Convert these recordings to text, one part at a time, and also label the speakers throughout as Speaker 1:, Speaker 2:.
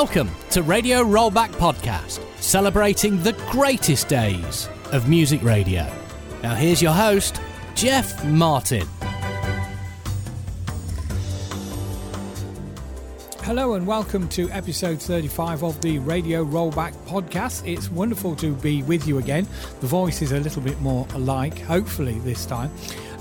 Speaker 1: Welcome to Radio Rollback Podcast, celebrating the greatest days of music radio. Now, here's your host, Jeff Martin.
Speaker 2: Hello and welcome to episode 35 of the Radio Rollback podcast. It's wonderful to be with you again. The voice is a little bit more alike, hopefully, this time.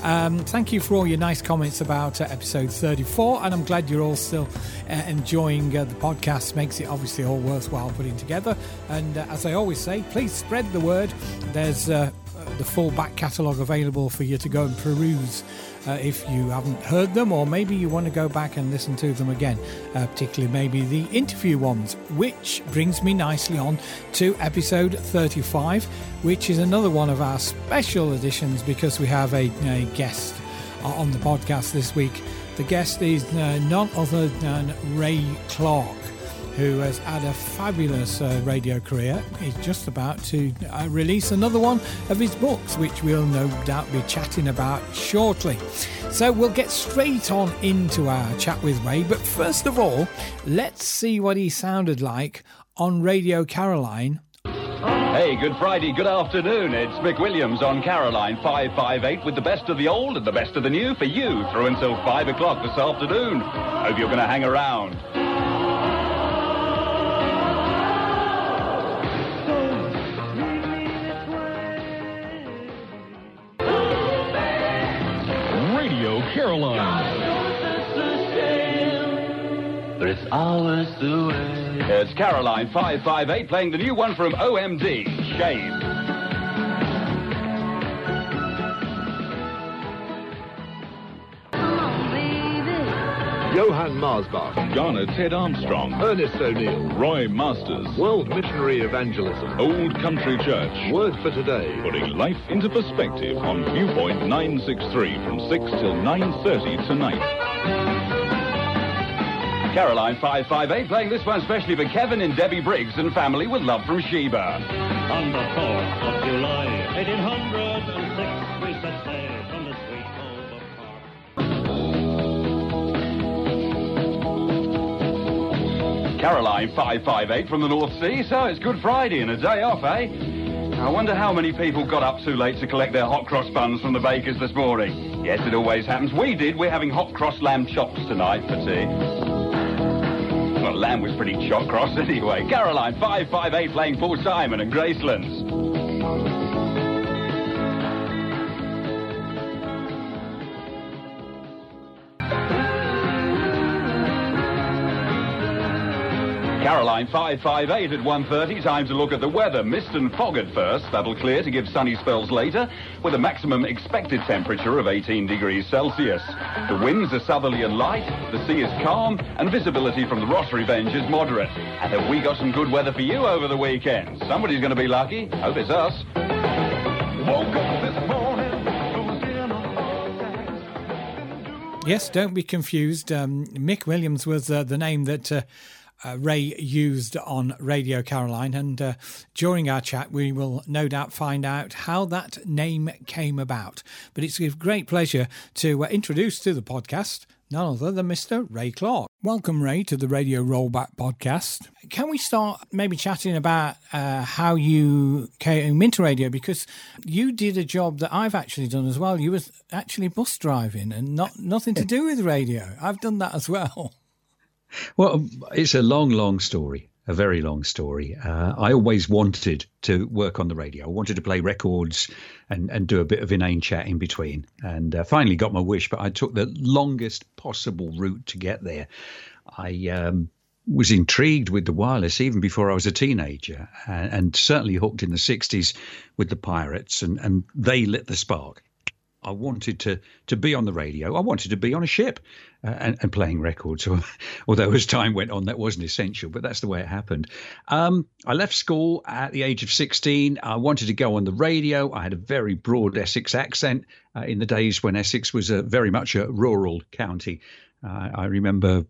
Speaker 2: Um, thank you for all your nice comments about uh, episode 34, and I'm glad you're all still uh, enjoying uh, the podcast. Makes it obviously all worthwhile putting together. And uh, as I always say, please spread the word. There's uh, the full back catalogue available for you to go and peruse uh, if you haven't heard them, or maybe you want to go back and listen to them again, uh, particularly maybe the interview ones, which brings me nicely on to episode 35, which is another one of our special editions because we have a, a guest on the podcast this week. The guest is uh, none other than Ray Clark who has had a fabulous uh, radio career. He's just about to uh, release another one of his books, which we'll no doubt be chatting about shortly. So we'll get straight on into our chat with Ray. But first of all, let's see what he sounded like on Radio Caroline
Speaker 3: Hey, good Friday, good afternoon. It's Mick Williams on Caroline 558 with the best of the old and the best of the new for you through until 5 o'clock this afternoon. Hope you're going to hang around.
Speaker 4: Caroline.
Speaker 5: But it's hours away.
Speaker 3: It's Caroline 558 playing the new one from OMD, Shame.
Speaker 6: Johan Maasbach,
Speaker 4: Garner Ted Armstrong.
Speaker 6: Ernest O'Neill,
Speaker 4: Roy Masters.
Speaker 6: World Missionary Evangelism,
Speaker 4: Old Country Church.
Speaker 6: Word for Today,
Speaker 4: Putting life into perspective on Viewpoint 963 from 6 till 9.30 tonight.
Speaker 3: Caroline 558 playing this one specially for Kevin and Debbie Briggs and family with love from Sheba.
Speaker 7: On the 4th of July, 1806, we set sail
Speaker 3: Caroline 558 from the North Sea, so it's Good Friday and a day off, eh? I wonder how many people got up too late to collect their hot cross buns from the bakers this morning. Yes, it always happens. We did. We're having hot cross lamb chops tonight for tea. Well, lamb was pretty shot cross anyway. Caroline 558 playing Paul Simon and Gracelands. Caroline 558 at 1.30. Time to look at the weather. Mist and fog at first. That'll clear to give sunny spells later with a maximum expected temperature of 18 degrees Celsius. The winds are southerly and light. The sea is calm and visibility from the Ross Revenge is moderate. And have we got some good weather for you over the weekend? Somebody's going to be lucky. Hope it's us.
Speaker 2: Yes, don't be confused. Um, Mick Williams was uh, the name that uh, uh, Ray used on Radio Caroline, and uh, during our chat, we will no doubt find out how that name came about. But it's a great pleasure to uh, introduce to the podcast none other than Mr. Ray Clark. Welcome, Ray, to the Radio Rollback podcast. Can we start maybe chatting about uh, how you came into radio? Because you did a job that I've actually done as well. You was actually bus driving and not nothing to do with radio. I've done that as well.
Speaker 8: Well, it's a long, long story, a very long story. Uh, I always wanted to work on the radio. I wanted to play records and, and do a bit of inane chat in between. And uh, finally got my wish, but I took the longest possible route to get there. I um, was intrigued with the wireless even before I was a teenager, and, and certainly hooked in the 60s with the Pirates, and, and they lit the spark. I wanted to to be on the radio. I wanted to be on a ship uh, and, and playing records. Although as time went on, that wasn't essential, but that's the way it happened. Um, I left school at the age of 16. I wanted to go on the radio. I had a very broad Essex accent uh, in the days when Essex was a, very much a rural county. Uh, I remember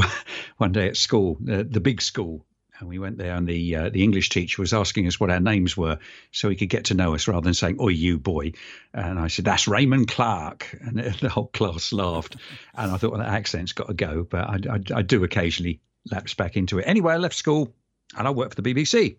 Speaker 8: one day at school, uh, the big school, and we went there, and the uh, the English teacher was asking us what our names were, so he could get to know us rather than saying "Oi, you boy." And I said, "That's Raymond Clark," and the whole class laughed. And I thought, well, that accent's got to go, but I, I, I do occasionally lapsed back into it. Anyway, I left school and I worked for the BBC.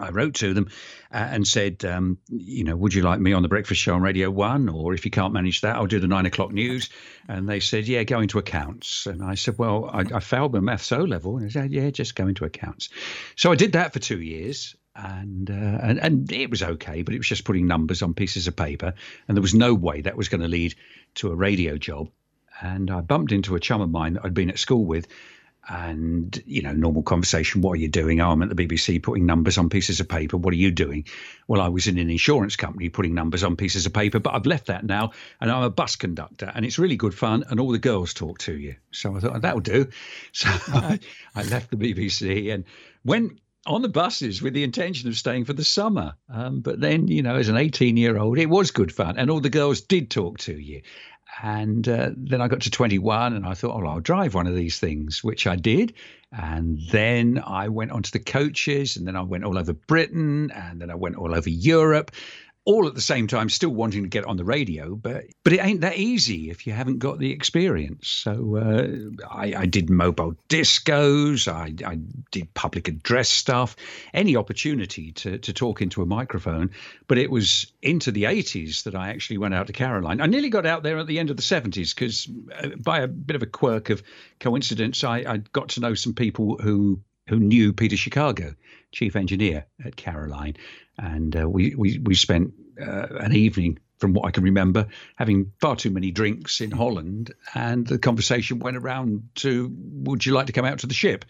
Speaker 8: I wrote to them uh, and said, um, you know, would you like me on the breakfast show on Radio One, or if you can't manage that, I'll do the nine o'clock news. And they said, yeah, go into accounts. And I said, well, I, I failed my maths O level, and they said, yeah, just go into accounts. So I did that for two years, and uh, and and it was okay, but it was just putting numbers on pieces of paper, and there was no way that was going to lead to a radio job. And I bumped into a chum of mine that I'd been at school with, and you know normal conversation what are you doing oh i'm at the bbc putting numbers on pieces of paper what are you doing well i was in an insurance company putting numbers on pieces of paper but i've left that now and i'm a bus conductor and it's really good fun and all the girls talk to you so i thought that'll do so I, I left the bbc and went on the buses with the intention of staying for the summer. Um, but then, you know, as an 18 year old, it was good fun. And all the girls did talk to you. And uh, then I got to 21 and I thought, oh, I'll drive one of these things, which I did. And then I went onto the coaches and then I went all over Britain and then I went all over Europe all at the same time still wanting to get on the radio but but it ain't that easy if you haven't got the experience. So uh, I, I, did mobile discos I, I, did public address stuff any opportunity to, to talk into a microphone but it was into the 80s that I actually went out to Caroline. I nearly got out there at the end of the 70s because uh, by a bit of a quirk of coincidence I, I got to know some people who who knew Peter Chicago chief engineer at Caroline and uh, we, we we spent uh, an evening from what I can remember, having far too many drinks in Holland, and the conversation went around to, "Would you like to come out to the ship?"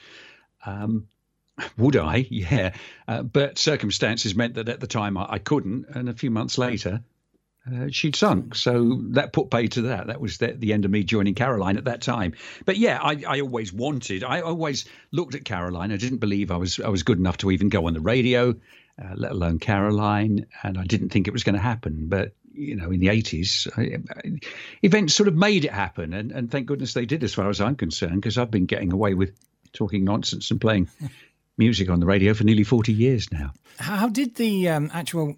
Speaker 8: Um, would I? Yeah, uh, but circumstances meant that at the time I, I couldn't, and a few months later. Uh, she'd sunk, so that put pay to that. That was the, the, end of me joining Caroline at that time. But yeah, I, I always wanted. I always looked at Caroline. I didn't believe I was I was good enough to even go on the radio uh, let alone Caroline. And I didn't think it was going to happen. But, you know, in the 80s, I, events sort of made it happen. And, and thank goodness they did, as far as I'm concerned, because I've been getting away with talking nonsense and playing music on the radio for nearly 40 years now.
Speaker 2: How did the um, actual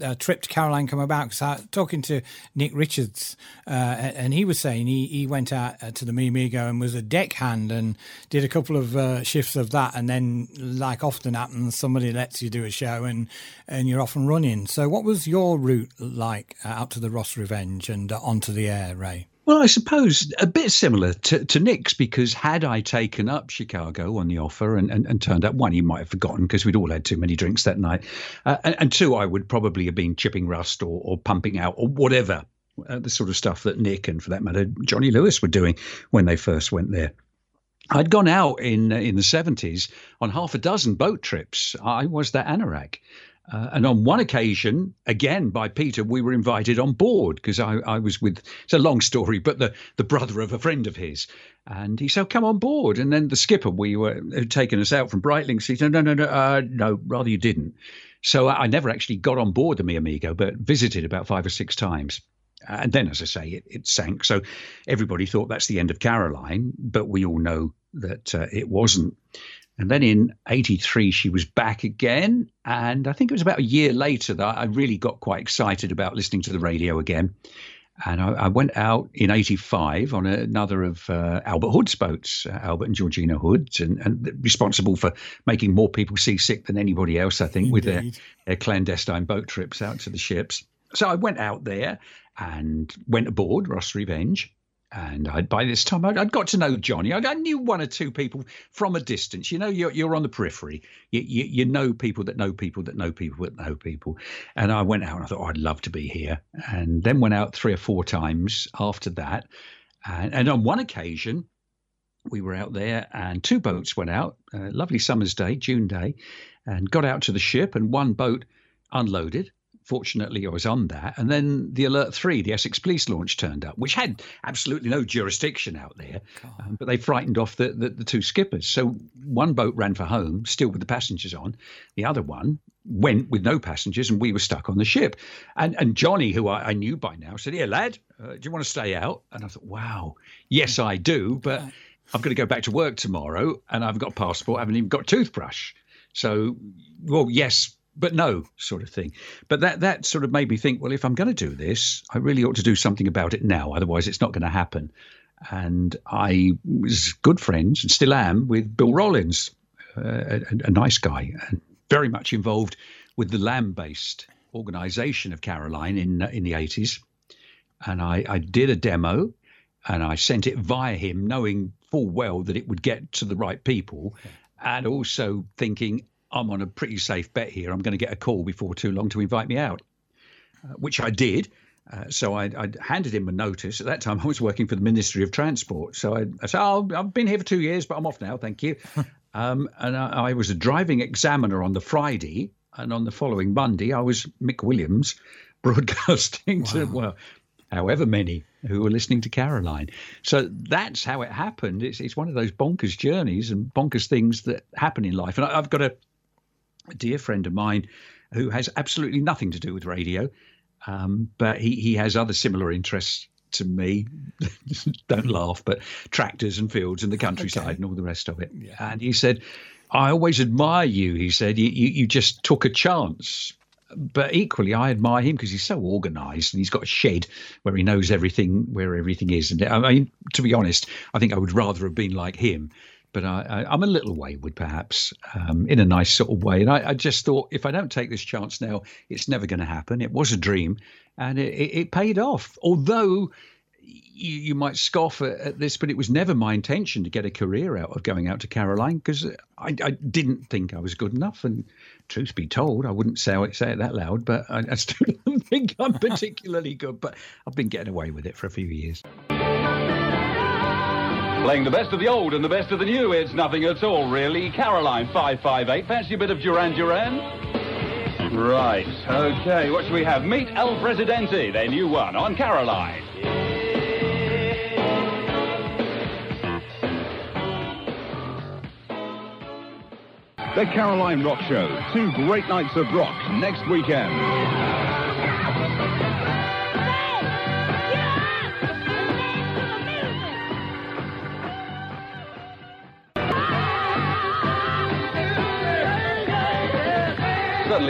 Speaker 2: uh, trip to Caroline come about? Because I talking to Nick Richards, uh, and he was saying he, he went out uh, to the Mi Amigo and was a deckhand and did a couple of uh, shifts of that, and then, like often happens, somebody lets you do a show and and you're off and running. So, what was your route like uh, out to the Ross Revenge and uh, onto the air, Ray?
Speaker 8: Well, I suppose a bit similar to, to Nick's because had I taken up Chicago on the offer and, and, and turned up, one, he might have forgotten because we'd all had too many drinks that night. Uh, and, and, two, I would probably have been chipping rust or, or pumping out or whatever, uh, the sort of stuff that Nick and for that matter, Johnny Lewis were doing when they first went there. I'd gone out in in the 70s on half a dozen boat trips. I was that anorak. Uh, and on one occasion, again by Peter, we were invited on board because I, I, was with. It's a long story, but the the brother of a friend of his, and he said, "Come on board." And then the skipper, we were had taken us out from Brightlingsea. He said, "No, no, no, uh, no. Rather, you didn't." So I, I never actually got on board the Mi Amigo, but visited about five or six times. And then, as I say, it, it sank. So everybody thought that's the end of Caroline, but we all know that uh, it wasn't. And then in 83, she was back again. And I think it was about a year later that I really got quite excited about listening to the radio again. And I, I went out in 85 on another of uh, Albert Hood's boats, uh, Albert and Georgina Hood, and, and, responsible for making more people seasick than anybody else, I think, Indeed. with their, their clandestine boat trips out to the ships. So I went out there and went aboard Ross Revenge and I'd, by this time I'd, I'd got to know Johnny. I, I, knew one or two people from a distance. You know, you're, you're on the periphery. You, you, you, know people that know people that know people that know people. And I went out and I thought, oh, I'd love to be here. And then went out three or four times after that. And, and on one occasion, we were out there and two boats went out, lovely summer's day, June day, and got out to the ship. And one boat unloaded fortunately, I was on that. And then the Alert 3, the Essex Police launch turned up, which had absolutely no jurisdiction out there. Um, but they frightened off the, the, the, two skippers. So one boat ran for home, still with the passengers on. The other one went with no passengers, and we were stuck on the ship. And, and Johnny, who I, I knew by now, said, Here, lad, uh, do you want to stay out? And I thought, Wow, yes, I do. But I'm going to go back to work tomorrow, and I've got a passport, I haven't even got a toothbrush. So, well, yes, but no sort of thing. But that that sort of made me think, well, if I'm going to do this, I really ought to do something about it now. Otherwise, it's not going to happen. and I was good friends and still am with Bill Rollins, uh, a, a, nice guy and very much involved with the Lamb-based organisation of Caroline in in the eighties. And I, I did a demo, and I sent it via him, knowing full well that it would get to the right people, and also thinking I'm on a pretty safe bet here. I'm going to get a call before too long to invite me out, uh, which I did. Uh, so I, I, handed him a notice. At that time, I was working for the Ministry of Transport. So I, I said, oh, I've been here for two years, but I'm off now. Thank you. um, and I, I, was a driving examiner on the Friday. And on the following Monday, I was Mick Williams broadcasting wow. to, well, however many who were listening to Caroline. So that's how it happened. It's, it's one of those bonkers journeys and bonkers things that happen in life. And I, I've got a, a dear friend of mine who has absolutely nothing to do with radio. Um, but he, he has other similar interests to me. Don't laugh, but tractors and fields and the countryside okay. and all the rest of it. Yeah. And he said, I always admire you. He said, you, you, you just took a chance. But equally, I admire him because he's so organised and he's got a shed where he knows everything, where everything is. And I mean, to be honest, I think I would rather have been like him but I, am a little wayward, perhaps, um, in a nice sort of way. And I, I, just thought, if I don't take this chance now, it's never going to happen. It was a dream, and it, it, it paid off. Although you, you might scoff at, at, this, but it was never my intention to get a career out of going out to Caroline because I, I, didn't think I was good enough. And truth be told, I wouldn't say say it that loud, but I, I still don't think I'm particularly good. But I've been getting away with it for a few years.
Speaker 3: Playing the best of the old and the best of the new, it's nothing at all, really. Caroline 558, fancy a bit of Duran Duran? Right, okay, what should we have? Meet El Presidente, their new one, on Caroline. The Caroline Rock Show, two great nights of rock next weekend.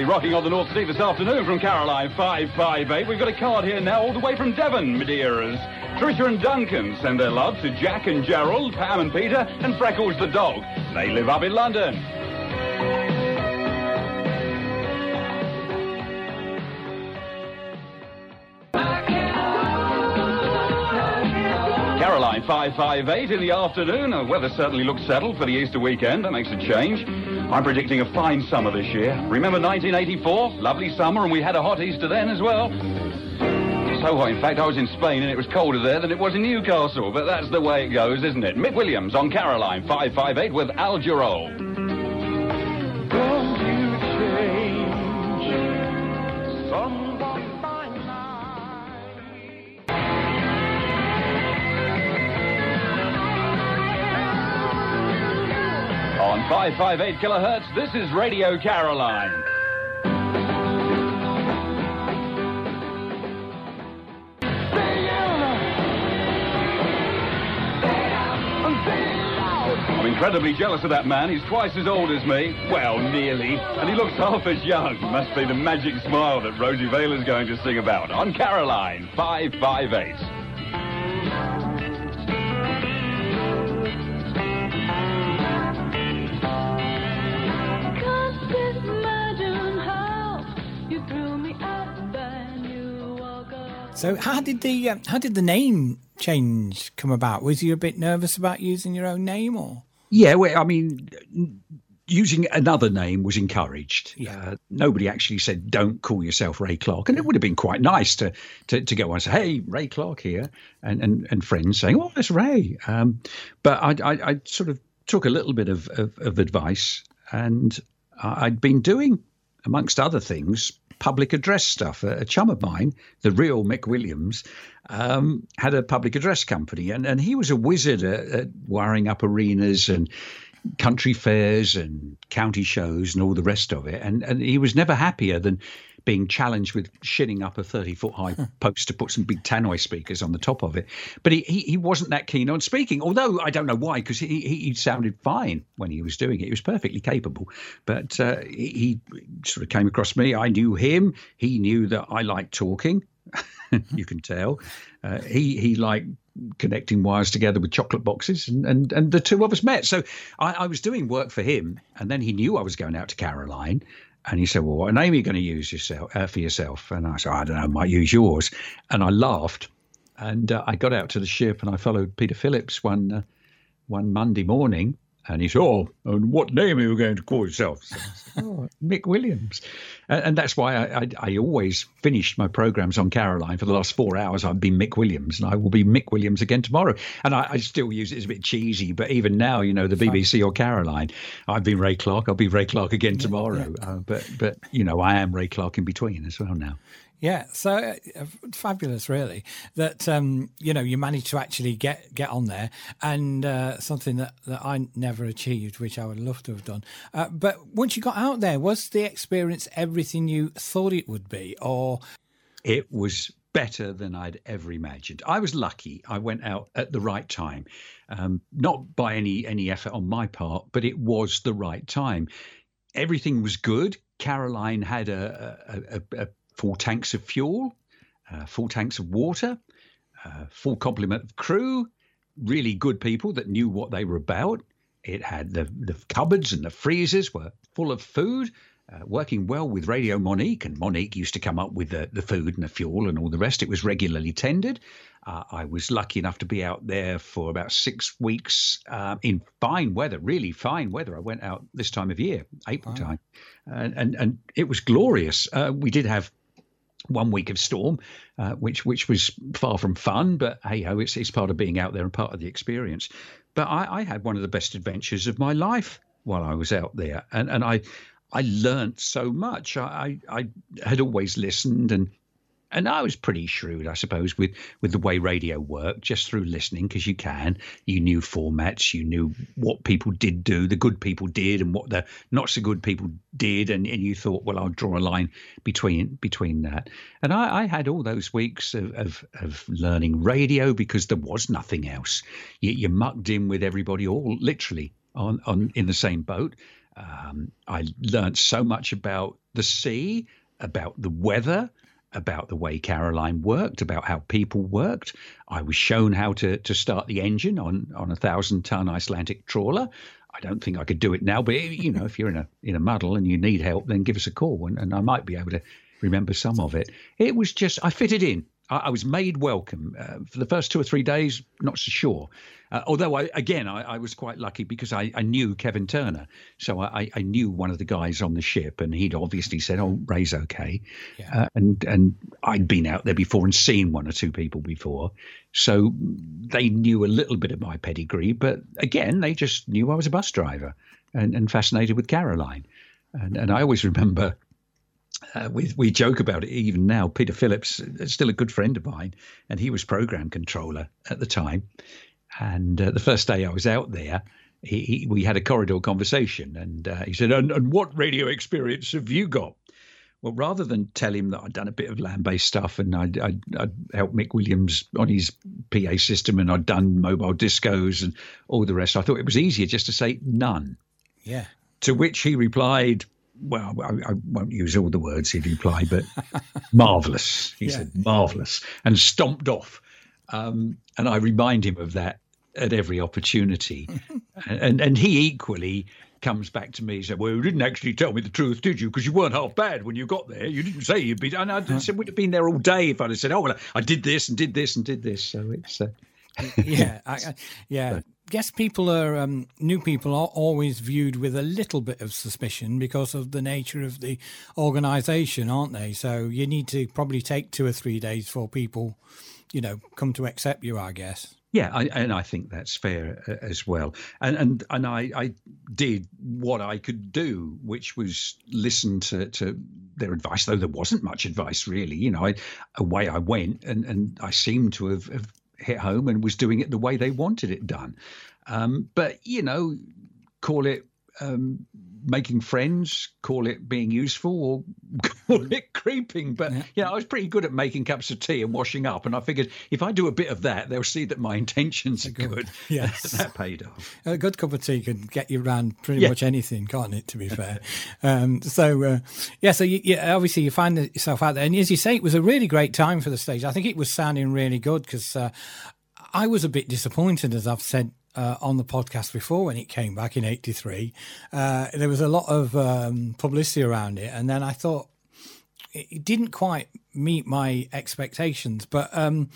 Speaker 3: Certainly rocking on the North Sea this afternoon from Caroline 558. We've got a card here now all the way from Devon, Madeiras. Trisha and Duncan send their love to Jack and Gerald, Pam and Peter, and Freckles the dog. They live up in London. Caroline 558 in the afternoon. The weather certainly looks settled for the Easter weekend. That makes a change. I'm predicting a fine summer this year. Remember 1984? Lovely summer, and we had a hot Easter then as well. So hot, in fact, I was in Spain and it was colder there than it was in Newcastle. But that's the way it goes, isn't it? Mick Williams on Caroline 558 with Al. 558 kilohertz, this is Radio Caroline. I'm incredibly jealous of that man. He's twice as old as me. Well, nearly. And he looks half as young. Must be the magic smile that Rosie Vela is going to sing about. On Caroline, 558.
Speaker 2: So how did the uh, how did the name change come about? Was you a bit nervous about using your own name, or?
Speaker 8: Yeah, well, I mean, using another name was encouraged.
Speaker 2: Yeah. Uh,
Speaker 8: nobody actually said, "Don't call yourself Ray Clark," and it would have been quite nice to to, to go and say, "Hey, Ray Clark here," and and, and friends saying, "Oh, that's Ray." Um, but I, I, I sort of took a little bit of, of, of advice, and I'd been doing, amongst other things, public address stuff. A, a chum of mine, the real Mick Williams, um, had a public address company, and, and he was a wizard at, at wiring up arenas and country fairs and county shows and all the rest of it. And and he was never happier than being challenged with shinning up a 30 foot high post to put some big tannoy speakers on the top of it. But he, he, he wasn't that keen on speaking, although I don't know why, because he, he, he, sounded fine when he was doing it. He was perfectly capable. But uh, he, he sort of came across me. I knew him. He knew that I liked talking. you can tell. Uh, he he liked connecting wires together with chocolate boxes, and and, and the two of us met. So I, I was doing work for him, and then he knew I was going out to Caroline. And he said, "Well, what name are you going to use yourself uh, for yourself?" And I said, "I don't know. I might use yours." And I laughed, and uh, I got out to the ship, and I followed Peter Phillips one uh, one Monday morning, and he said, "Oh, and what name are you going to call yourself?" So said, oh, Mick Williams, and, and that's why I, I, I, always finished my programs on Caroline. For the last four hours, I've been Mick Williams, and I will be Mick Williams again tomorrow. And I, I still use it as a bit cheesy, but even now, you know, the BBC or Caroline, I've been Ray Clark. I'll be Ray Clark again tomorrow. Uh, but but you know, I am Ray Clark in between as well now.
Speaker 2: Yeah, so uh, fabulous, really. That um, you know you managed to actually get get on there, and uh, something that, that I never achieved, which I would love to have done. Uh, but once you got out there, was the experience everything you thought it would be, or
Speaker 8: it was better than I'd ever imagined. I was lucky; I went out at the right time, um, not by any any effort on my part, but it was the right time. Everything was good. Caroline had a, a, a, a full tanks of fuel, uh, full tanks of water, uh, full complement of crew, really good people that knew what they were about. It had the, the cupboards and the freezers were full of food, uh, working well with Radio Monique. And Monique used to come up with the, the food and the fuel and all the rest. It was regularly tended. Uh, I was lucky enough to be out there for about six weeks uh, in fine weather, really fine weather. I went out this time of year, April time, and, and, and it was glorious. Uh, we did have one week of storm, uh, which which was far from fun, but hey ho, it's it's part of being out there and part of the experience. But I, I, had one of the best adventures of my life while I was out there, and and I I learned so much. I I, I had always listened and and I was pretty shrewd, I suppose, with with the way radio worked, just through listening, because you can. You knew formats, you knew what people did do, the good people did, and what the not so good people did, and, and you thought, well, I'll draw a line between between that. And I, I had all those weeks of, of, of learning radio because there was nothing else. You, you mucked in with everybody, all literally on on in the same boat. Um, I learned so much about the sea, about the weather about the way Caroline worked, about how people worked. I was shown how to to start the engine on on a thousand ton Icelandic trawler. I don't think I could do it now, but you know, if you're in a in a muddle and you need help, then give us a call, and, and I might be able to remember some of it. It was just I fitted in. I, I was made welcome uh, for the first two or three days. Not so sure, uh, although I again I, I, was quite lucky because I, I knew Kevin Turner, so I, I, knew one of the guys on the ship, and he'd obviously said, "Oh, Ray's okay," yeah. uh, and and I'd been out there before and seen one or two people before, so they knew a little bit of my pedigree. But again, they just knew I was a bus driver and, and fascinated with Caroline, and and I always remember uh, we we joke about it even now. Peter Phillips, is still a good friend of mine, and he was program controller at the time. And uh, the first day I was out there, he, he, we had a corridor conversation, and uh, he said, and, and, what radio experience have you got?" Well, rather than tell him that I'd done a bit of land-based stuff and I'd, I'd, I'd helped Mick Williams on his PA system and I'd done mobile discos and all the rest, I thought it was easier just to say none.
Speaker 2: Yeah.
Speaker 8: To which he replied, well, I, I, won't use all the words he'd imply, but marvelous. He yeah. said marvelous and stomped off. Um, and I remind him of that at every opportunity. and and he equally comes back to me and said, "Well, you didn't actually tell me the truth, did you? Because you weren't half bad when you got there. You didn't say you'd be." And I said, "We'd have been there all day if I'd have said, oh well, I did this and did this and did this." So it's. Uh,
Speaker 2: yeah, I, I, yeah guess people are um, new people are always viewed with a little bit of suspicion because of the nature of the organisation, aren't they? So you need to probably take two or three days for people, you know, come to accept you. I guess.
Speaker 8: Yeah, I, and I think that's fair uh, as well. And and and I, I did what I could do, which was listen to, to their advice, though there wasn't much advice really. You know, I, away I went, and and I seemed to have, have hit home and was doing it the way they wanted it done. Um, but you know, call it um, making friends, call it being useful, or call it creeping. But yeah. yeah, I was pretty good at making cups of tea and washing up, and I figured if I do a bit of that, they'll see that my intentions are good. good.
Speaker 2: Yes,
Speaker 8: that paid off.
Speaker 2: A good cup of tea can get you around pretty yeah. much anything, can't it? To be fair, um, so uh, yeah, so you, you, obviously you find yourself out there, and as you say, it was a really great time for the stage. I think it was sounding really good because uh, I was a bit disappointed, as I've said uh, on the podcast before when it came back in '83. Uh, there was a lot of um, publicity around it, and then I thought it didn't quite meet my expectations, but. Um,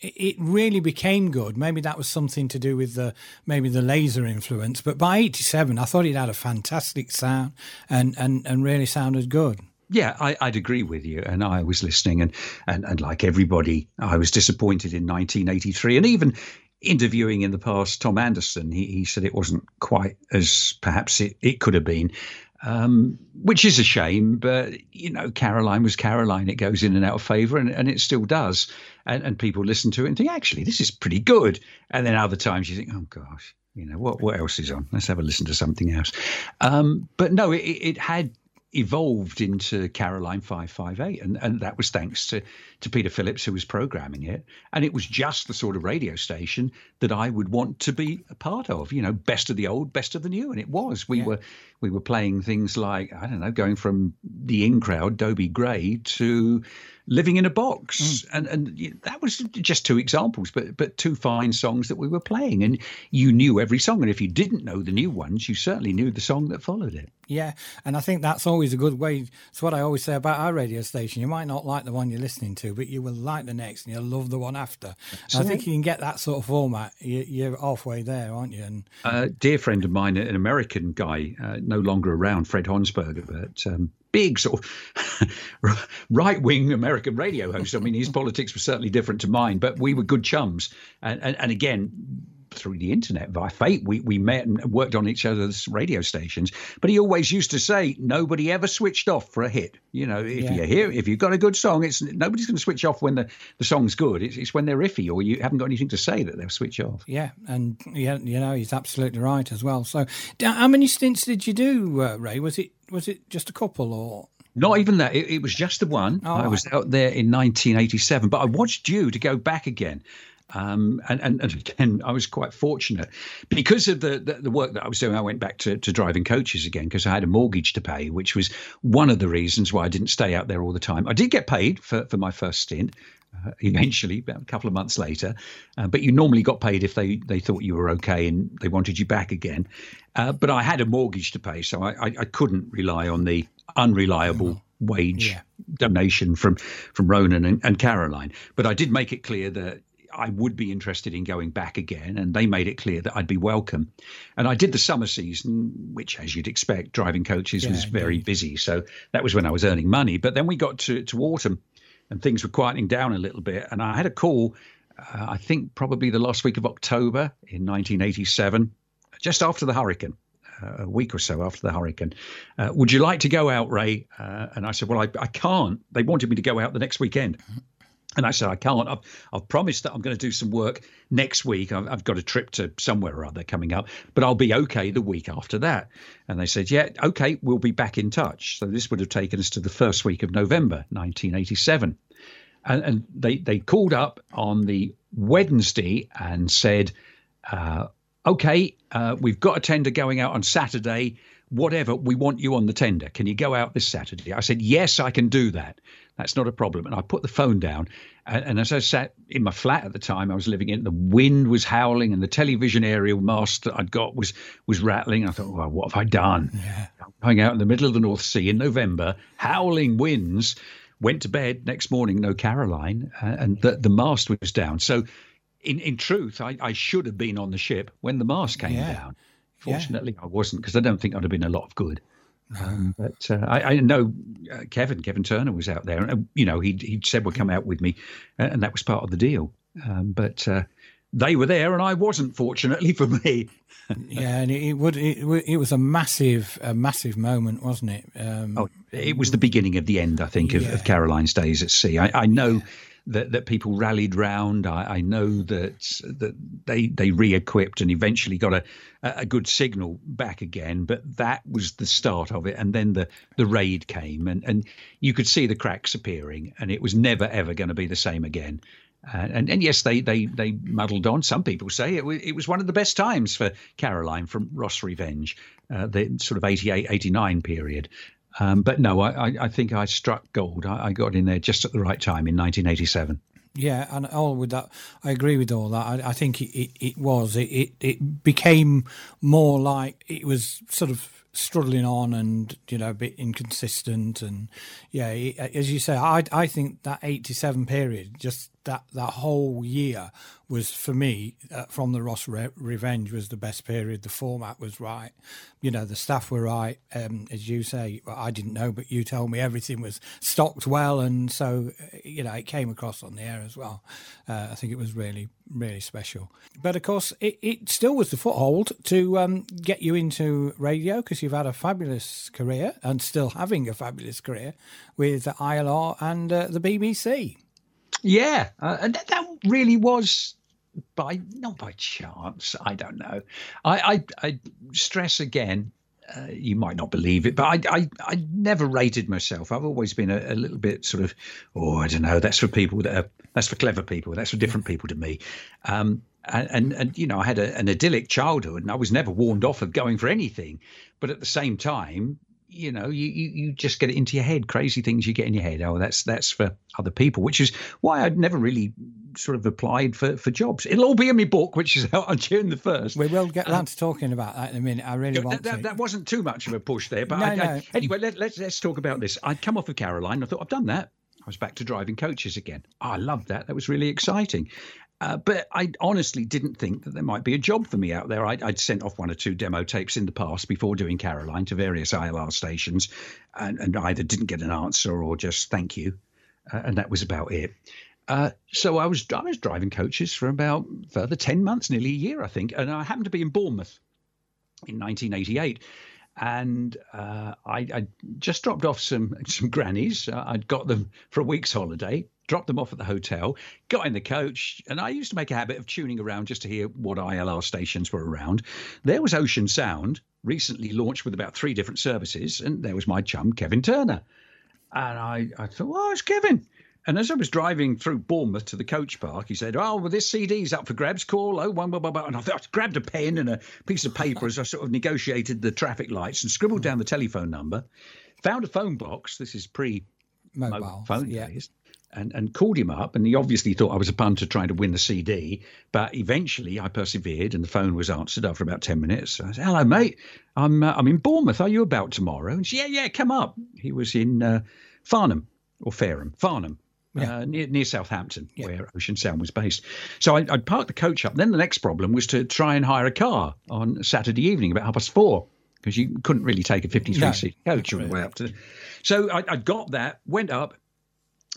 Speaker 2: it really became good. Maybe that was something to do with the maybe the laser influence. But by '87, I thought it had a fantastic sound and and and really sounded good.
Speaker 8: Yeah, I, would agree with you. And I was listening, and, and, and like everybody, I was disappointed in 1983. And even interviewing in the past Tom Anderson, he, he said it wasn't quite as perhaps it, it could have been, um, which is a shame. But, you know, Caroline was Caroline. It goes in and out of favor, and, and it still does. And, and people listen to it and think, actually, this is pretty good. And then other times you think, oh, gosh. You know what? What else is on? Let's have a listen to something else. Um, but no, it, it had evolved into Caroline 558 and, and that was thanks to, to Peter Phillips who was programming it. And it was just the sort of radio station that I would want to be a part of you know best of the old best of the new. And it was. We yeah. were we were playing things like I don't know going from the in crowd Dobie Gray to living in a box. Mm. and and that was just two examples but but two fine songs that we were playing. And you knew every song. And if you didn't know the new ones you certainly knew the song that followed it.
Speaker 2: Yeah and i think that's always a good way. It's what i always say about our radio station. You might not like the one you're listening to but you will like the next and you'll love the one after. I think you can get that sort of format. You, are halfway there aren't you? And
Speaker 8: a dear friend of mine an american guy uh, no longer around fred honsberger but um, big sort of right wing American radio host. I mean, his politics were certainly different to mine, but we were good chums. And, and, and again, through the internet by fate we, we met and worked on each other's radio stations but he always used to say nobody ever switched off for a hit you know if yeah. you hear if you've got a good song it's nobody's going to switch off when the, the song's good it's, it's when they're iffy or you haven't got anything to say that they'll switch off
Speaker 2: yeah and yeah you know he's absolutely right as well so how many stints did you do uh, ray was it was it just a couple or?
Speaker 8: Not even that. It, it was just the one. Oh, I was out there in 1987, but I watched you to go back again. Um, and, and, and, again, I was quite fortunate because of the, the, the, work that I was doing. I went back to, to driving coaches again because I had a mortgage to pay, which was one of the reasons why I didn't stay out there all the time. I did get paid for, for my first stint, uh, eventually, about a couple of months later. Uh, but you normally got paid if they, they thought you were okay and they wanted you back again. Uh, but I had a mortgage to pay, so I, I, I couldn't rely on the unreliable wage yeah. donation from from Ronan and, and Caroline. But I did make it clear that I would be interested in going back again, and they made it clear that I'd be welcome. And I did the summer season, which, as you'd expect, driving coaches yeah, was very indeed. busy. So that was when I was earning money. But then we got to, to autumn, and things were quieting down a little bit. And I had a call, uh, I think probably the last week of October in 1987, just after the hurricane. Uh, a week or so after the hurricane, uh, would you like to go out, Ray? Uh, and I said, Well, I, I can't. They wanted me to go out the next weekend. And I said, I can't. I've, I've promised that I'm going to do some work next week. I've, I've, got a trip to somewhere or other coming up, but I'll be okay the week after that. And they said, Yeah, okay, we'll be back in touch. So this would have taken us to the first week of November, 1987 and, and they they called up on the Wednesday and said, uh, "Okay, uh, we've got a tender going out on Saturday. Whatever, we want you on the tender. Can you go out this Saturday?" I said, "Yes, I can do that. That's not a problem." And I put the phone down, and, and as I sat in my flat at the time, I was living in. The wind was howling, and the television aerial mast that I'd got was was rattling. I thought, "Well, what have I done?" Yeah. Going out in the middle of the North Sea in November, howling winds went to bed next morning, no Caroline, uh, and the, the mast was down. So, in, in truth, I, I should have been on the ship when the mast came yeah. down. Fortunately, yeah. I wasn't because I don't think I'd have been a lot of good. Um, but uh, I, I, know uh, Kevin, Kevin Turner was out there, and uh, you know he he said would come out with me, uh, and that was part of the deal. Um, but uh, they were there, and I wasn't. Fortunately for me.
Speaker 2: yeah, and it, would it, it, was a massive a massive moment, wasn't it? Um,
Speaker 8: oh, it was the beginning of the end, I think, of, yeah. of Caroline's days at sea. I, I know. Yeah that, that people rallied round. I, I know that that they they re-equipped and eventually got a a good signal back again. But that was the start of it, and then the the raid came, and and you could see the cracks appearing, and it was never ever going to be the same again. Uh, and, and yes, they, they, they muddled on. Some people say it, it was one of the best times for Caroline from Ross Revenge, uh, the sort of 88, 89 period. Um, but no, I, I think I struck gold. I, I got in there just at the right time in 1987.
Speaker 2: Yeah, and all with that, I agree with all that. I, I think it, it, it was. It, it, it became more like it was sort of struggling on and you know a bit inconsistent and yeah as you say i i think that 87 period just that that whole year was for me uh, from the Ross Re- Revenge was the best period. The format was right, you know, the staff were right. Um, as you say, well, I didn't know, but you told me everything was stocked well, and so uh, you know it came across on the air as well. Uh, I think it was really really special. But of course, it, it still was the foothold to um, get you into radio because you've had a fabulous career and still having a fabulous career with ILR and uh, the BBC.
Speaker 8: Yeah, uh, and that, that, really was by not by chance. I don't know. I I, I stress again. Uh, you might not believe it, but I, I I never rated myself. I've always been a, a, little bit sort of, oh, I don't know. That's for people that are that's for clever people. That's for different people to me. Um, and, and, and you know, I had a, an idyllic childhood, and I was never warned off of going for anything. But at the same time, you know, you, you, you just get it into your head, crazy things you get in your head. Oh, that's that's for other people, which is why I'd never really sort of applied for, for jobs. It'll all be in my book, which is out on June the first.
Speaker 2: We will get around um, to talking about that in a minute. I really want
Speaker 8: that,
Speaker 2: to.
Speaker 8: That wasn't too much of a push there, but no, I, no. I, anyway, let, let's, let's talk about this. I'd come off of Caroline. I thought I've done that. I was back to driving coaches again. Oh, I loved that. That was really exciting. Uh, but I honestly didn't think that there might be a job for me out there. I'd, I'd, sent off one or two demo tapes in the past before doing Caroline to various ILR stations, and, and either didn't get an answer or just thank you, uh, and that was about it. Uh, so I was I was driving coaches for about further ten months, nearly a year, I think, and I happened to be in Bournemouth in 1988, and uh, I, I, just dropped off some some grannies. Uh, I'd got them for a week's holiday, dropped them off at the hotel, got in the coach, and I used to make a habit of tuning around just to hear what ILR stations were around. There was Ocean Sound, recently launched with about three different services, and there was my chum Kevin Turner. And I, I thought, oh, it's Kevin. And as I was driving through Bournemouth to the coach park, he said, "Oh, well, this CD's up for grabs. Call oh one blah, blah, blah." And I thought I grabbed a pen and a piece of paper as I sort of negotiated the traffic lights and scribbled hmm. down the telephone number. Found a phone box. This is pre mobile phone yeah. days. And, and called him up, and he obviously thought I was a punter trying to win the CD. But eventually, I persevered, and the phone was answered after about ten minutes. I said, "Hello, mate. I'm uh, I'm in Bournemouth. Are you about tomorrow?" And she, "Yeah, yeah, come up." He was in uh, Farnham or Fareham, Farnham, yeah. Uh, near, near Southampton, yeah. where Ocean Sound was based. So I, would parked the coach up. Then the next problem was to try and hire a car on Saturday evening about half past four because you couldn't really take a 53 no. seat coach all the way up to. So I, I got that, went up,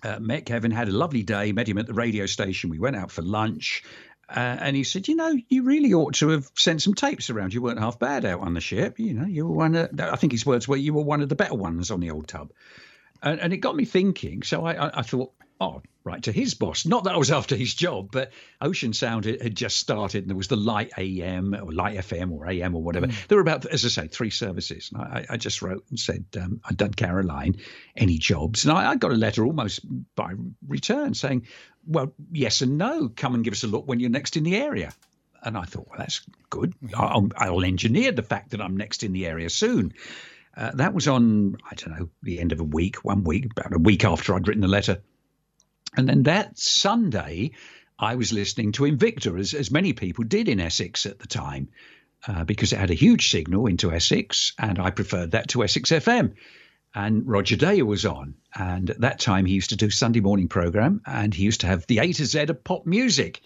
Speaker 8: uh, met Kevin, had a lovely day, met him at the radio station. We went out for lunch. Uh, and he said, "You know, you really ought to have sent some tapes around. You weren't half bad out on the ship. You know, you were one. Of, I think his words were, "You were one of the better ones on the old tub." And, and it got me thinking. So I, I, I thought, oh, right to his boss. Not that I was after his job, but Ocean Sound had just started, and there was the Light AM or Light FM or AM or whatever. Mm. There were about, as I say, three services. And I, I just wrote and said um, I'd done Caroline, any jobs, and I, I, got a letter almost by return saying, "Well, yes and no. Come and give us a look when you're next in the area." And I thought, well, that's good. I'll, I'll engineer the fact that I'm next in the area soon. Uh, that was on, I don't know, the end of a week, one week, about a week after I'd written the letter. And then that Sunday, I was listening to Invicta, as, as many people did in Essex at the time, uh, because it had a huge signal into Essex, and I preferred that to Essex FM. And Roger Day was on, and at that time he used to do Sunday morning program, and he used to have the A to Z of pop music,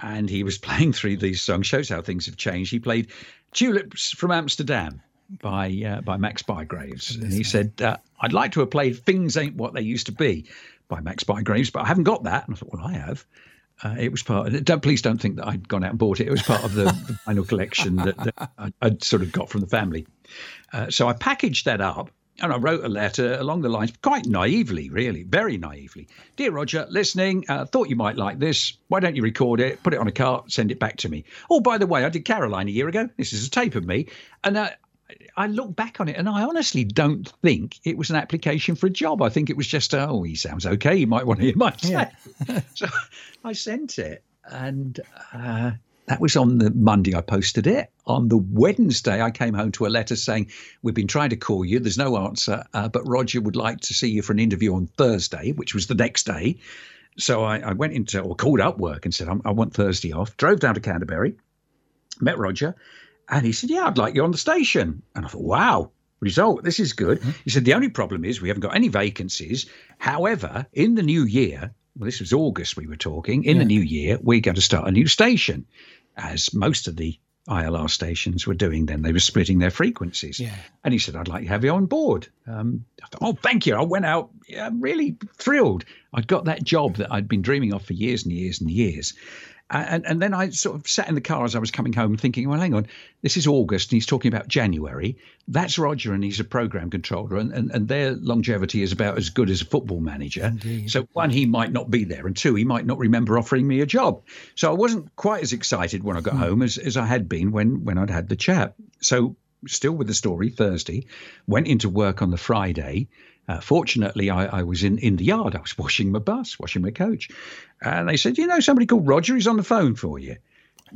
Speaker 8: and he was playing through these songs. Shows how things have changed. He played "Tulips from Amsterdam" by uh, by Max Bygraves, and he said, uh, "I'd like to have played Things Ain't What They Used to Be." By Max Bygraves, but I haven't got that. And I thought, well, I have. Uh, it was part. Of, don't, please don't think that I'd gone out and bought it. It was part of the, the final collection that, that I'd, sort of got from the family. Uh, so I packaged that up and I wrote a letter along the lines, quite naively, really, very naively. Dear Roger, listening, uh, thought you might like this. Why don't you record it, put it on a cart, send it back to me? Oh, by the way, I did Caroline a year ago. This is a tape of me. And uh, I look back on it and I honestly don't think it was an application for a job. I think it was just, oh, he sounds okay. You might want to hear my
Speaker 2: Yeah.
Speaker 8: so I sent it. And uh, that was on the Monday I posted it. On the Wednesday, I came home to a letter saying, We've been trying to call you. There's no answer, uh, but Roger would like to see you for an interview on Thursday, which was the next day. So I, I went into or called up work and said, I, I want Thursday off. Drove down to Canterbury, met Roger, and he said, Yeah, I'd like you on the station. And I thought, Wow, result, this is good. He said, The only problem is we haven't got any vacancies. However, in the new year, well, this was August we were talking, in the new year, we're going to start a new station, as most of the ILR stations were doing then. They were splitting their frequencies.
Speaker 2: Yeah.
Speaker 8: And he said, I'd like to have you on board. Um, I thought, oh, thank you. I went out yeah, really thrilled. I'd got that job that I'd been dreaming of for years and years and years. Uh, and, and then I sort of sat in the car as I was coming home thinking, well, hang on, this is August and he's talking about January. That's Roger and he's a program controller and, and, and their longevity is about as good as a football manager. So, one, he might not be there, and two, he might not remember offering me a job. So, I wasn't quite as excited when I got hmm. home as, as I had been when, when I'd had the chat. So, still with the story, Thursday, went into work on the Friday. Uh, fortunately, I, I was in, in the yard. I was washing my bus, washing my coach. And they said, You know, somebody called Roger, he's on the phone for you.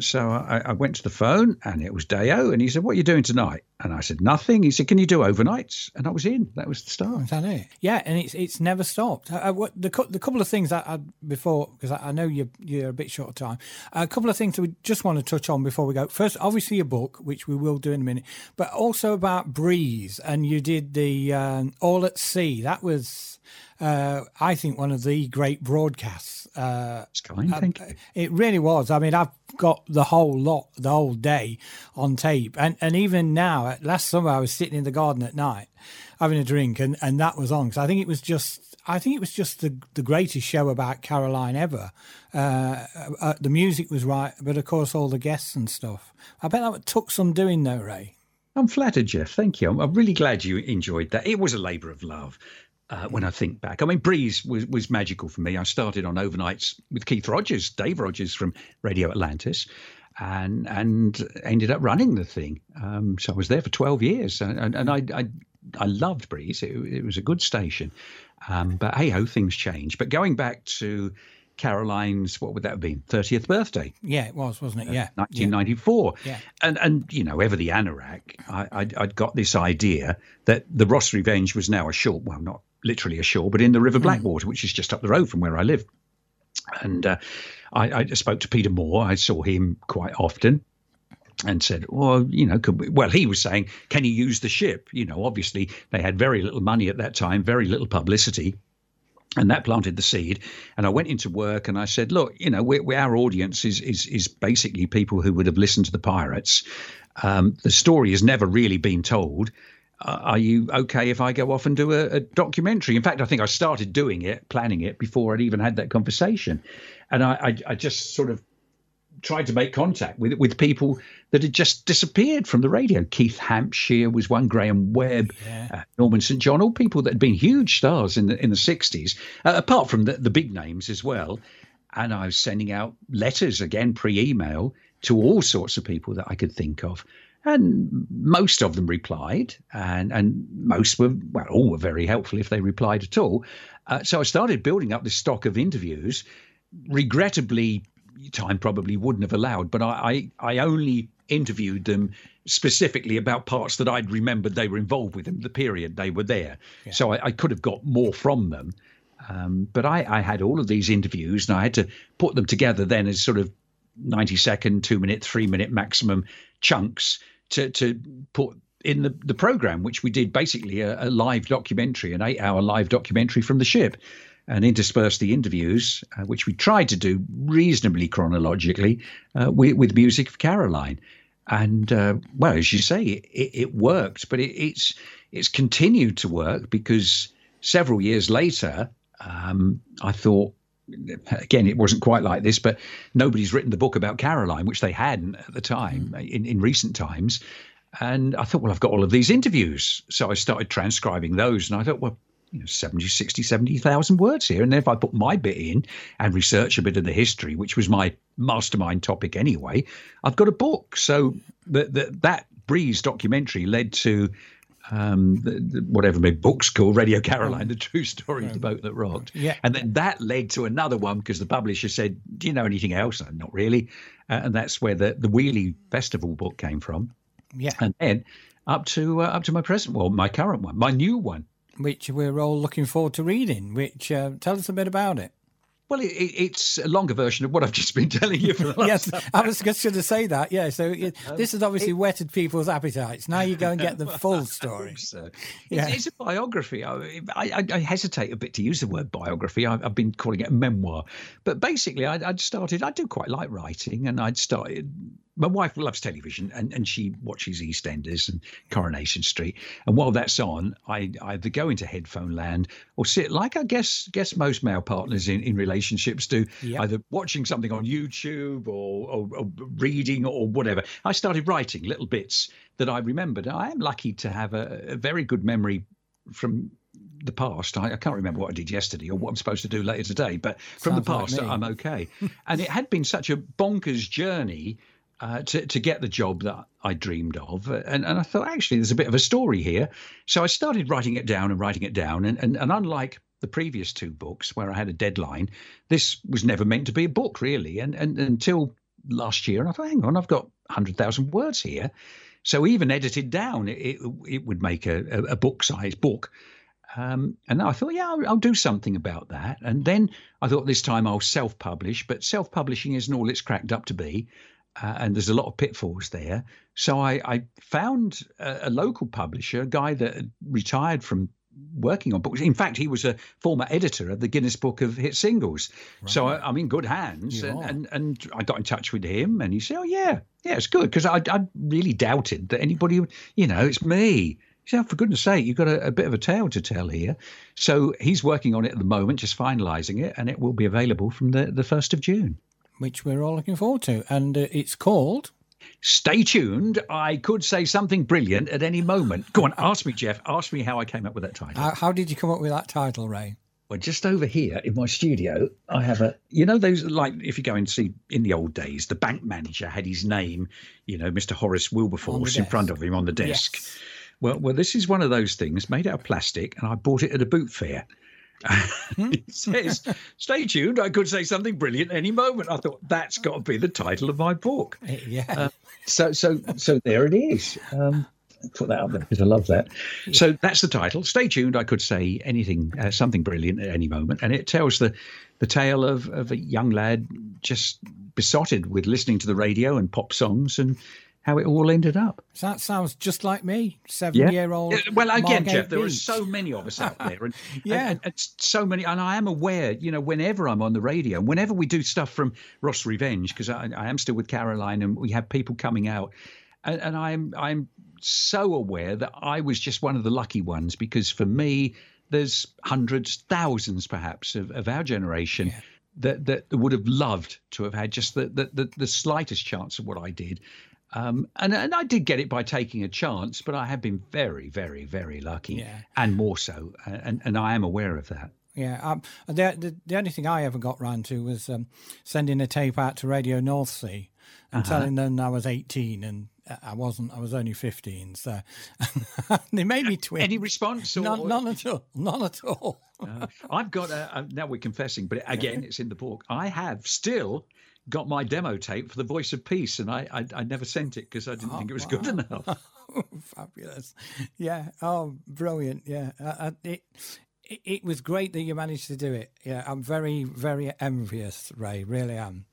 Speaker 8: So I, I went to the phone and it was Deo. And he said, What are you doing tonight? And I said, Nothing. He said, Can you do overnights? And I was in. That was the start.
Speaker 2: Is that it? Yeah, and it's it's never stopped. Uh, what, the the couple of things that I before because I, I know you're you're a bit short of time. a couple of things that we just want to touch on before we go. First, obviously your book, which we will do in a minute, but also about Breeze, and you did the um, All at Sea. That was. Uh, I think one of the great broadcasts. Uh,
Speaker 8: It's kind. Thank you.
Speaker 2: it really was. I mean, I've got the whole lot, the whole day on tape, and and even now, uh, last summer I was sitting in the garden at night having a drink, and and that was on because I think it was just, I think it was just the the greatest show about Caroline ever. Uh, uh, the music was right, but of course all the guests and stuff. I bet that took some doing though, Ray.
Speaker 8: I'm flattered, Jeff. Thank you. I'm, I'm really glad you enjoyed that. It was a labour of love. Uh, when I think back, I mean, Breeze was, was magical for me. I started on overnights with Keith Rogers, Dave Rogers from Radio Atlantis, and and ended up running the thing. Um, so I was there for 12 years, and, and, I, I I loved Breeze. It, it was a good station, um, but hey ho, things change. But going back to Caroline's, what would that have been? 30th birthday.
Speaker 2: Yeah, it was, wasn't it? Yeah,
Speaker 8: 1994.
Speaker 2: Yeah.
Speaker 8: And, and you know, ever the anorak, I, I'd, I'd got this idea that the Ross Revenge was now ashore. Well, not literally ashore, but in the River Blackwater, which is just up the road from where I live. And uh, I, I spoke to Peter Moore. I saw him quite often and said, well, you know, could we, well, he was saying, can you use the ship? You know, obviously they had very little money at that time, very little publicity. And that planted the seed. And I went into work and I said, look, you know, we, we, our audience is, is, is basically people who would have listened to the Pirates. Um, the story has never really been told. Uh, are you okay if I go off and do a, a, documentary? In fact, I think I started doing it, planning it before I'd even had that conversation. And I, I, I just sort of tried to make contact with with people that had just disappeared from the radio. Keith Hampshire was one, Graham Webb, yeah. uh, Norman St. John, all people that had been huge stars in the in the 60s, uh, apart from the, the big names as well. And I was sending out letters again, pre-email, to all sorts of people that I could think of. And most of them replied, and, and most were, well, all were very helpful if they replied at all. Uh, so I started building up this stock of interviews. Regrettably, time probably wouldn't have allowed, but I, I, I only interviewed them specifically about parts that I'd remembered they were involved with in the period they were there. Yeah. So I, I, could have got more from them. Um, but I, I, had all of these interviews and I had to put them together then as sort of 90 second, two minute, three minute maximum chunks to, to put in the, the program, which we did basically a, a live documentary, an eight hour live documentary from the ship and interspersed the interviews, uh, which we tried to do reasonably chronologically uh, with, with, music of Caroline. And uh, well, as you say, it, it worked, but it, it's it's continued to work because several years later, um, I thought. Again, it wasn't quite like this, but nobody's written the book about Caroline, which they hadn't at the time
Speaker 2: Mm.
Speaker 8: in, in recent times. And I thought, well, I've got all of these interviews. So I started transcribing those. And I thought, well, you know, 70, 60, 70,000 words here. And then if I put my bit in and research a bit of the history, which was my mastermind topic anyway, I've got a book. So the, the, that Breeze documentary led to um, the, the, whatever my book's called, Radio Caroline, the true story of the boat that rocked.
Speaker 2: Yeah.
Speaker 8: And then that led to another one because the publisher said, Do you know anything else? Uh, Not really. Uh, and that's where the, the Weeley Festival book came from.
Speaker 2: Yeah.
Speaker 8: And then up to uh, up to my present one, my current one, my new one.
Speaker 2: Which we're all looking forward to reading. Which uh, tell us a bit about it.
Speaker 8: Well, it, it, it's a longer version of what I've just been telling you for the last.
Speaker 2: yes, I was just going to say that. Yeah, so it, um, this has obviously whetted people's appetites. Now you go and get the full story.
Speaker 8: So it's,
Speaker 2: Yeah.
Speaker 8: it's a biography. I, I, I hesitate a bit to use the word biography. I, I've been calling it a memoir, but basically, I'd, I'd started. I do quite like writing, and I'd started. My wife loves television, and, and she watches EastEnders and Coronation Street. And while that's on, I either go into headphone land or sit like I guess guess most male partners in, in relationships do,
Speaker 2: Yep.
Speaker 8: either watching something on YouTube or, or, or reading or whatever. I started writing little bits that I remembered. I am lucky to have a, a very good memory from the past. I, I can't remember what I did yesterday or what I'm supposed to do later today, but from
Speaker 2: Sounds
Speaker 8: the past,
Speaker 2: me.
Speaker 8: I'm okay. and it had been such a bonkers journey. Uh, to, to get the job that I dreamed of. And, and I thought, actually, there's a bit of a story here. So I started writing it down and writing it down. And, and, and unlike the previous two books where I had a deadline, this was never meant to be a book, really. And, and until last year, and I thought, hang on, I've got 100,000 words here. So even edited down, it, it, would make a, a, a book size book. Um, and I thought, yeah, I'll, I'll do something about that. And then I thought this time I'll self publish, but self publishing isn't all it's cracked up to be. Uh, and there's a lot of pitfalls there. So I, I found a, a local publisher, a guy that had retired from working on books. In fact, he was a former editor of the Guinness Book of Hit Singles. So I, I'm in good hands. And, and, and I got in touch with him and he said, oh, yeah, yeah, it's good. Because I, I really doubted that anybody would, you know, it's me. He said, "Oh, for goodness sake, you've got a, a bit of a tale to tell here. So he's working on it at the moment, just finalising it, and it will be available from the, the 1st of June.
Speaker 2: Which we're all looking forward to. And uh, it's called.
Speaker 8: Stay tuned. I could say something brilliant at any moment. Go on, ask me, Jeff. Ask me how I came up with that title.
Speaker 2: How, how did you come up with that title, Ray?
Speaker 8: Well, just over here in my studio, I have a, you know, those like if you go and see in the old days, the bank manager had his name, you know, Mr. Horace Wilberforce in front of him on the desk.
Speaker 2: Yes.
Speaker 8: Well, well, this is one of those things made out of plastic, and I bought it at a boot fair. it says, "Stay tuned." I could say something brilliant any moment. I thought that's got to be the title of my book.
Speaker 2: Yeah.
Speaker 8: Uh, so, so, so there it is. Um, put that up there because I love that. So that's the title. Stay tuned. I could say anything, uh, something brilliant at any moment, and it tells the the tale of of a young lad just besotted with listening to the radio and pop songs and how it all ended up.
Speaker 2: So that sounds just like me, seven year old.
Speaker 8: Well, again,
Speaker 2: Margate
Speaker 8: Jeff, there are so many of us out there, and,
Speaker 2: Yeah.
Speaker 8: and, and so many. And I am aware, you know, whenever I'm on the radio, and whenever we do stuff from Ross Revenge, because I, I am still with Caroline, and we have people coming out, and, and I'm I'm so aware that I was just one of the lucky ones because for me, there's hundreds, thousands, perhaps, of, of our generation. That, that would have loved to have had just the, the, the, the slightest chance of what I did. Um, and, and I did get it by taking a chance, but I have been very, very, very lucky,
Speaker 2: Yeah.
Speaker 8: and more so, and and I am aware of that.
Speaker 2: Yeah, um, the, the the only thing I ever got round to was um, sending a tape out to Radio North Sea and
Speaker 8: Uh-huh.
Speaker 2: telling them I was 18 and uh, I wasn't. I was only 15. So they made me twitch.
Speaker 8: Any response? Or,
Speaker 2: None, none at all. None at all.
Speaker 8: Uh, I've got a, now we're confessing, but again, it's in the book. I have still got my demo tape for the Voice of Peace, and I I, I never sent it because I didn't think it was good enough.
Speaker 2: Fabulous. Yeah. Oh, brilliant. Yeah. Uh, uh, it, it it was great that you managed to do it. Yeah, I'm very very envious, Ray. Really am.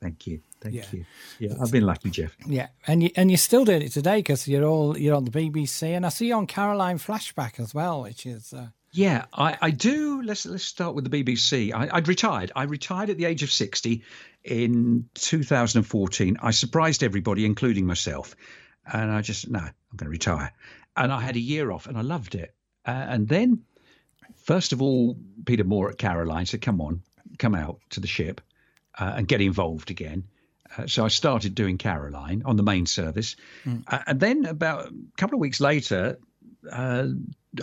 Speaker 8: Thank you, thank
Speaker 2: Yeah.
Speaker 8: you. Yeah, I've been lucky, Jeff.
Speaker 2: Yeah, and you and you're still doing it today because you're all you're on the BBC, and I see you on Caroline Flashback as well, which is uh,
Speaker 8: Yeah, I, I do. Let's let's start with the BBC. I, I'd retired. I retired at the age of sixty in 2014. I surprised everybody, including myself, and I just no, I'm going to retire. And I had a year off, and I loved it. Uh, and then, first of all, Peter Moore at Caroline said, "Come on, come out to the ship uh, and get involved again." Uh, so I started doing Caroline on the main service. Uh, and then about a couple of weeks later, uh,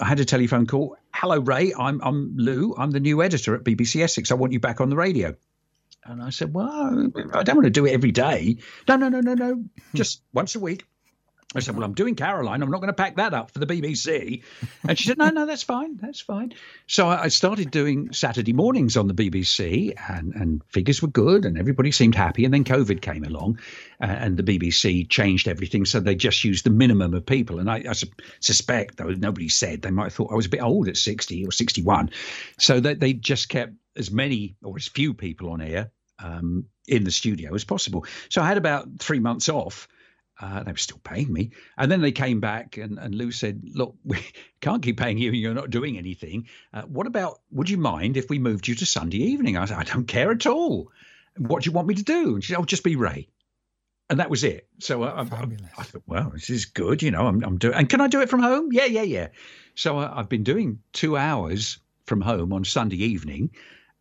Speaker 8: I had a telephone call. Hello, Ray. I'm, I'm Lou. I'm the new editor at BBC Essex. I want you back on the radio. And I said, Well, I don't want to do it every day. No, no, no, no, no. Hmm. Just once a week. I said, Well, I'm doing Caroline. I'm not going to pack that up for the BBC. And she said, No, no, that's fine. That's fine. So I started doing Saturday mornings on the BBC, and, and figures were good, and everybody seemed happy. And then COVID came along, uh, and the BBC changed everything. So they just used the minimum of people. And I, I su- suspect, though nobody said, they might have thought I was a bit old at 60 or 61. So that they just kept as many or as few people on air um, in the studio as possible. So I had about three months off. Uh, they were still paying me. And then they came back, and, and Lou said, Look, we can't keep paying you and you're not doing anything. Uh, what about, would you mind if we moved you to Sunday evening? I said, I don't care at all. What do you want me to do? And she said, Oh, just be Ray. And that was it. So I, I, I thought, well, this is good. You know, I'm, I'm doing, and can I do it from home? Yeah, yeah, yeah. So I, I've been doing two hours from home on Sunday evening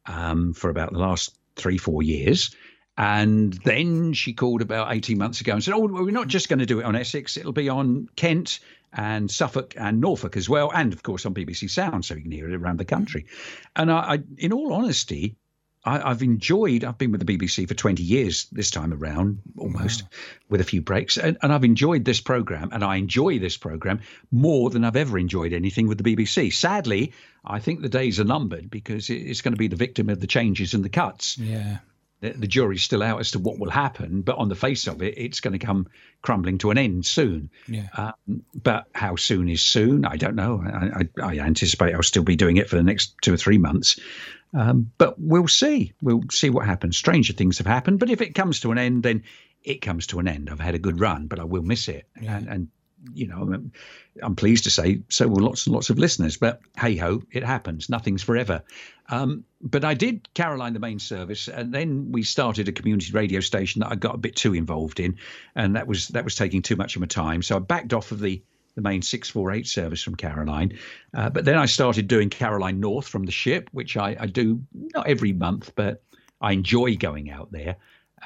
Speaker 8: um, for about the last three, four years. And then she called about 18 months ago and said, Oh, well, we're not just going to do it on Essex, it'll be on Kent and Suffolk and Norfolk as well. And of course on BBC Sound, so you can hear it around the country. And I, I in all honesty, I, I've enjoyed, I've been with the BBC for 20 years this time around, almost, with a few breaks. And, and I've enjoyed this programme, and I enjoy this programme more than I've ever enjoyed anything with the BBC. Sadly, I think the days are numbered because it's going to be the victim of the changes and the cuts
Speaker 2: Yeah.
Speaker 8: The, the jury's still out as to what will happen, but on the face of it, it's going to come crumbling to an end soon.
Speaker 2: Yeah.
Speaker 8: Um, but how soon is soon? I don't know. I, I, I anticipate I'll still be doing it for the next two or three months. Um, but we'll see. We'll see what happens. Stranger things have happened, but if it comes to an end, then it comes to an end. I've had a good run, but I will miss it. And, and you know, I'm, pleased to say so will lots and lots of listeners. But hey ho, it happens. Nothing's forever. Um, but I did Caroline the main service, and then we started a community radio station that I got a bit too involved in, and that was that was taking too much of my time. So I backed off of the the main 648 service from Caroline. Uh, but then I started doing Caroline North from the ship, which I, I do not every month, but I enjoy going out there.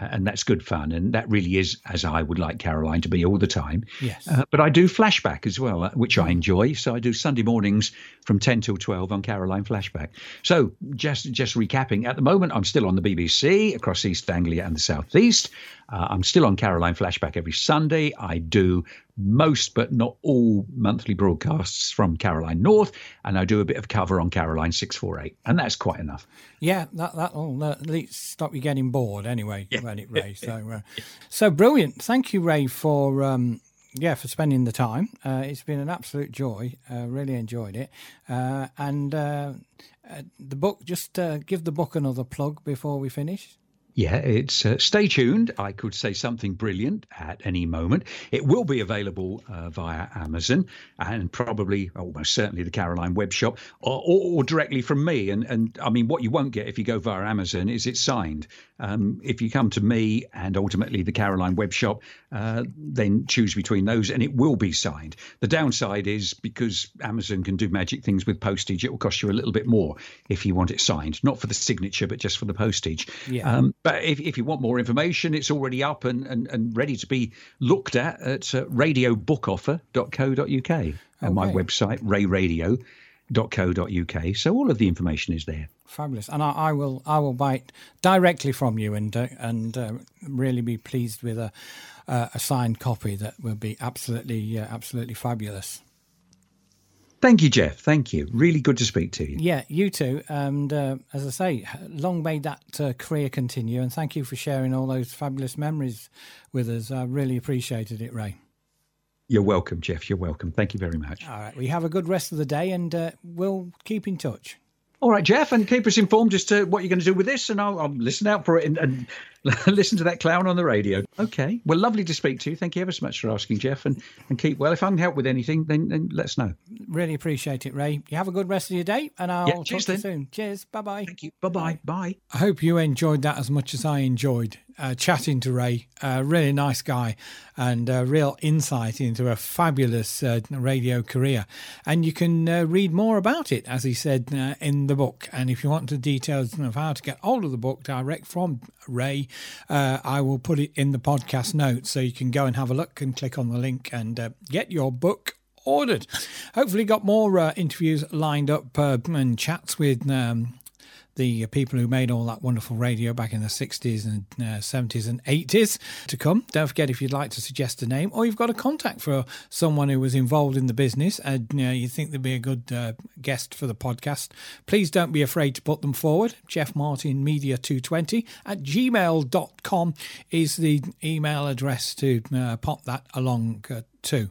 Speaker 8: And that's good fun. And that really is as I would like Caroline to be all the time.
Speaker 2: Yes.
Speaker 8: Uh, but I do flashback as well, uh, which I enjoy. So I do Sunday mornings from 10 till 12 on Caroline Flashback. So just just recapping, at the moment I'm still on the BBC across East Anglia and the South East. Uh, I'm still on Caroline Flashback every Sunday. I do most but not all monthly broadcasts from Caroline North, and I do a bit of cover on Caroline 648, and that's quite enough.
Speaker 2: Yeah, that that'll at least stop you getting bored anyway, won't it, Ray? So, uh, so brilliant. Thank you, Ray, for um, yeah for spending the time. Uh, it's been an absolute joy. Uh, really enjoyed it. Uh, and uh, uh, the book, just uh, give the book another plug before we finish.
Speaker 8: Yeah, it's uh, stay tuned. I could say something brilliant at any moment. It will be available uh, via Amazon and probably, almost certainly, the Caroline web shop or, or, or directly from me. And and I mean, what you won't get if you go via Amazon is it's signed. Um, if you come to me and ultimately the Caroline web shop, uh, then choose between those, and it will be signed. The downside is because Amazon can do magic things with postage, it will cost you a little bit more if you want it signed, not for the signature, but just for the postage.
Speaker 2: Yeah.
Speaker 8: Um, but if, if you want more information, it's already up and, and, and ready to be looked at at uh, radiobookoffer.co.uk and my
Speaker 2: Okay.
Speaker 8: website, rayradio.co.uk. So all of the information is there.
Speaker 2: Fabulous, and I, I will I will buy it directly from you, and uh, and uh, really be pleased with a uh, a signed copy that will be absolutely uh, absolutely fabulous.
Speaker 8: Thank you, Jeff. Thank you. Really good to speak to you.
Speaker 2: Yeah, you too. And uh, as I say, long may that uh, career continue. And thank you for sharing all those fabulous memories with us. I really appreciated it, Ray.
Speaker 8: You're welcome, Jeff. You're welcome. Thank you very much.
Speaker 2: All right. We have a good rest of the day and uh, we'll keep in touch.
Speaker 8: All right, Jeff, and keep us informed as to what you're going to do with this, and I'll, I'll listen out for it and, and listen to that clown on the radio. Okay. Well, lovely to speak to you. Thank you ever so much for asking, Jeff, and, and keep well. If I can help with anything, then, then let us know.
Speaker 2: Really appreciate it, Ray. You have a good rest of your day and I'll
Speaker 8: Yeah,
Speaker 2: talk
Speaker 8: cheers
Speaker 2: to you soon. Cheers. Bye bye.
Speaker 8: Thank you. Bye-bye. Bye.
Speaker 2: I hope you enjoyed that as much as I enjoyed uh, chatting to Ray. A really nice guy and a real insight into a fabulous uh, radio career. And you can uh, read more about it, as he said uh, in the book. And if you want the details of how to get hold of the book direct from Ray, uh, I will put it in the podcast notes so you can go and have a look and click on the link and uh, get your book ordered. Hopefully, got more uh, interviews lined up uh, and chats with um, the people who made all that wonderful radio back in the 60s and uh, 70s and 80s to come. Don't forget if you'd like to suggest a name or you've got a contact for someone who was involved in the business and you, know, you think they'd be a good uh, guest for the podcast, please don't be afraid to put them forward. Jeff Martin Media 220 at gmail.com is the email address to uh, pop that along uh, to.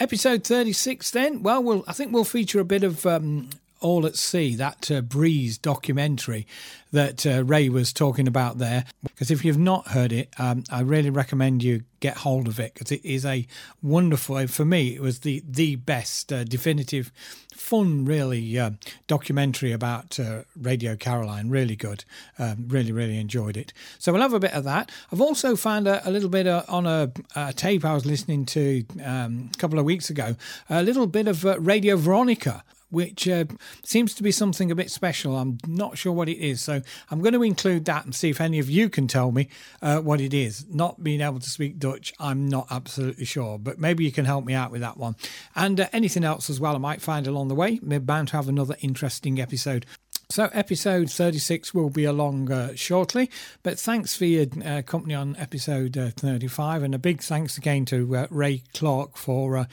Speaker 2: Episode 36 then, well, we'll I think we'll feature a bit of um, all at Sea, that uh, Breeze documentary that uh, Ray was talking about there. Because if you've not heard it, um, I really recommend you get hold of it because it is a wonderful. For me, it was the the best uh, definitive, fun, really uh, documentary about uh, Radio Caroline. Really good. Um, really, really enjoyed it. So we'll have a bit of that. I've also found a, a little bit uh, on a, a, tape I was listening to um, a couple of weeks ago. A little bit of Radio Veronica which uh, seems to be something a bit special. I'm not sure what it is. So I'm going to include that and see if any of you can tell me uh, what it is. Not being able to speak Dutch, I'm not absolutely sure, but maybe you can help me out with that one. And uh, anything else as well I might find along the way. We're bound to have another interesting episode so, episode 36 will be along uh, shortly, but thanks for your uh, company on episode uh, 35, and a big thanks again to uh, Ray Clark for uh,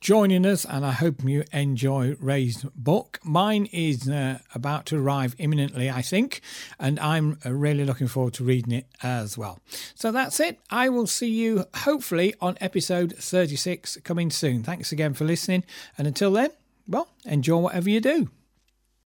Speaker 2: joining us. And I hope you enjoy Ray's book. Mine is uh, about to arrive imminently, I think, and I'm really looking forward to reading it as well. So, that's it. I will see you hopefully on episode 36 coming soon. Thanks again for listening, and until then, well, enjoy whatever you do.